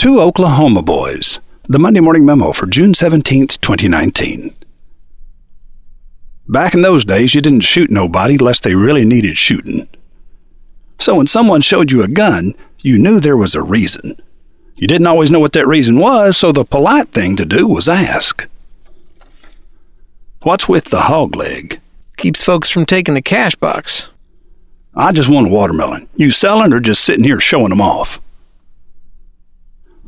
Two Oklahoma Boys, the Monday Morning Memo for June 17th, 2019. Back in those days, you didn't shoot nobody unless they really needed shooting. So when someone showed you a gun, you knew there was a reason. You didn't always know what that reason was, so the polite thing to do was ask. What's with the hog leg? Keeps folks from taking the cash box. I just want a watermelon. You selling or just sitting here showing them off?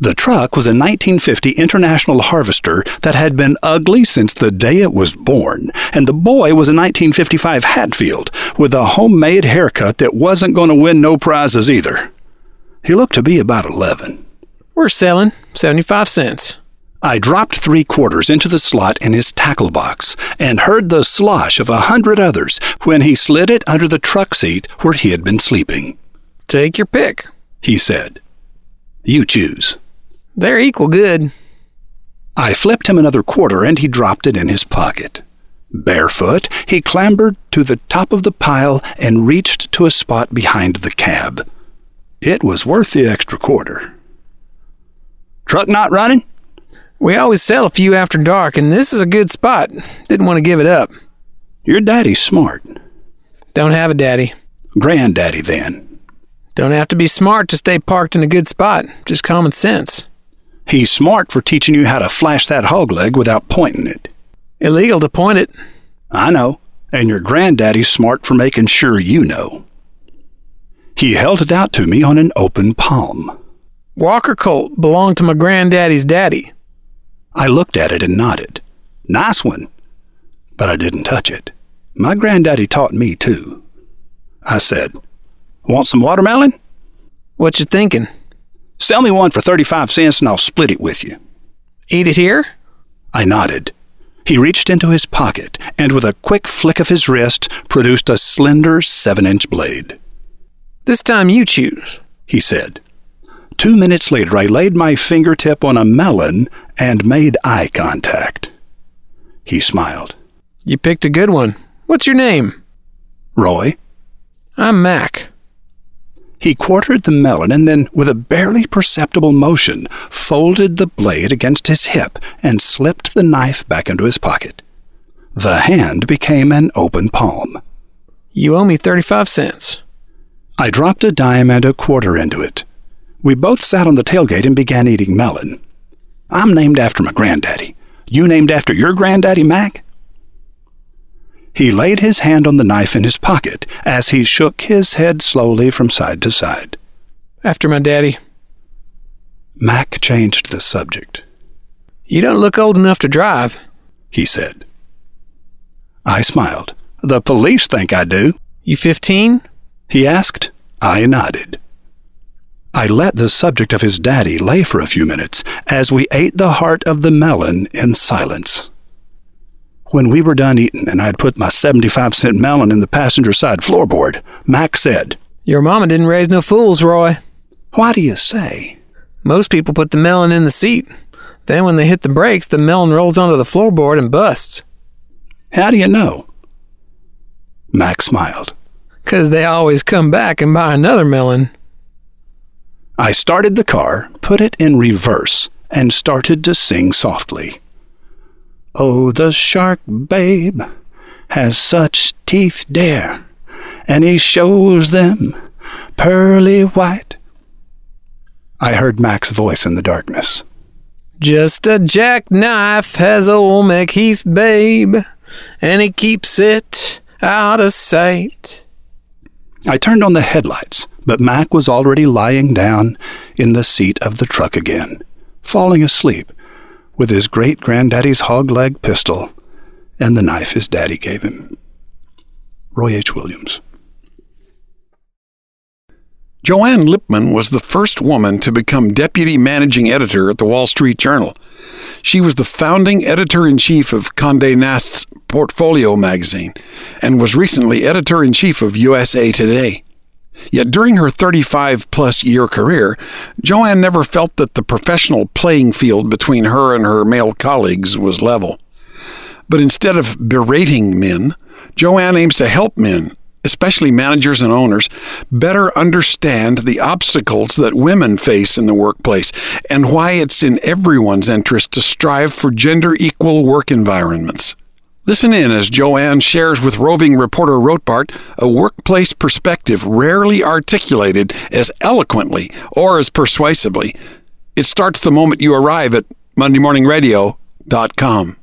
The truck was a 1950 International Harvester that had been ugly since the day it was born, and the boy was a 1955 Hatfield with a homemade haircut that wasn't going to win no prizes either. He looked to be about 11. We're selling 75 cents. I dropped three quarters into the slot in his tackle box and heard the slosh of a hundred others when he slid it under the truck seat where he had been sleeping. Take your pick. He said, You choose. They're equal good. I flipped him another quarter and he dropped it in his pocket. Barefoot, he clambered to the top of the pile and reached to a spot behind the cab. It was worth the extra quarter. Truck not running? We always sell a few after dark, and this is a good spot. Didn't want to give it up. Your daddy's smart. Don't have a daddy. Granddaddy, then. Don't have to be smart to stay parked in a good spot. Just common sense. He's smart for teaching you how to flash that hog leg without pointing it. Illegal to point it. I know. And your granddaddy's smart for making sure you know. He held it out to me on an open palm. Walker Colt belonged to my granddaddy's daddy. I looked at it and nodded. Nice one. But I didn't touch it. My granddaddy taught me too. I said, Want some watermelon? What you thinking? Sell me one for 35 cents and I'll split it with you. Eat it here? I nodded. He reached into his pocket and with a quick flick of his wrist produced a slender seven inch blade. This time you choose, he said. Two minutes later, I laid my fingertip on a melon and made eye contact. He smiled. You picked a good one. What's your name? Roy. I'm Mac. He quartered the melon and then, with a barely perceptible motion, folded the blade against his hip and slipped the knife back into his pocket. The hand became an open palm. You owe me 35 cents. I dropped a dime and a quarter into it. We both sat on the tailgate and began eating melon. I'm named after my granddaddy. You named after your granddaddy, Mac? He laid his hand on the knife in his pocket as he shook his head slowly from side to side. After my daddy. Mac changed the subject. You don't look old enough to drive, he said. I smiled. The police think I do. You 15? He asked. I nodded. I let the subject of his daddy lay for a few minutes as we ate the heart of the melon in silence. When we were done eating and I'd put my 75 cent melon in the passenger side floorboard, Mac said, Your mama didn't raise no fools, Roy. Why do you say? Most people put the melon in the seat. Then when they hit the brakes, the melon rolls onto the floorboard and busts. How do you know? Mac smiled. 'Cause they always come back and buy another melon. I started the car, put it in reverse, and started to sing softly. Oh, the shark, babe, has such teeth dare, and he shows them pearly white. I heard Mac's voice in the darkness. Just a jackknife has old MacHeath, babe, and he keeps it out of sight. I turned on the headlights, but Mac was already lying down in the seat of the truck again, falling asleep with his great granddaddy's hog leg pistol and the knife his daddy gave him. Roy H. Williams. Joanne Lipman was the first woman to become deputy managing editor at the Wall Street Journal. She was the founding editor in chief of Condé Nast's Portfolio magazine and was recently editor in chief of USA Today. Yet during her 35 plus year career, Joanne never felt that the professional playing field between her and her male colleagues was level. But instead of berating men, Joanne aims to help men especially managers and owners, better understand the obstacles that women face in the workplace and why it's in everyone's interest to strive for gender equal work environments. Listen in as Joanne shares with roving reporter Rotbart a workplace perspective rarely articulated as eloquently or as persuasively. It starts the moment you arrive at MondayMorningRadio.com.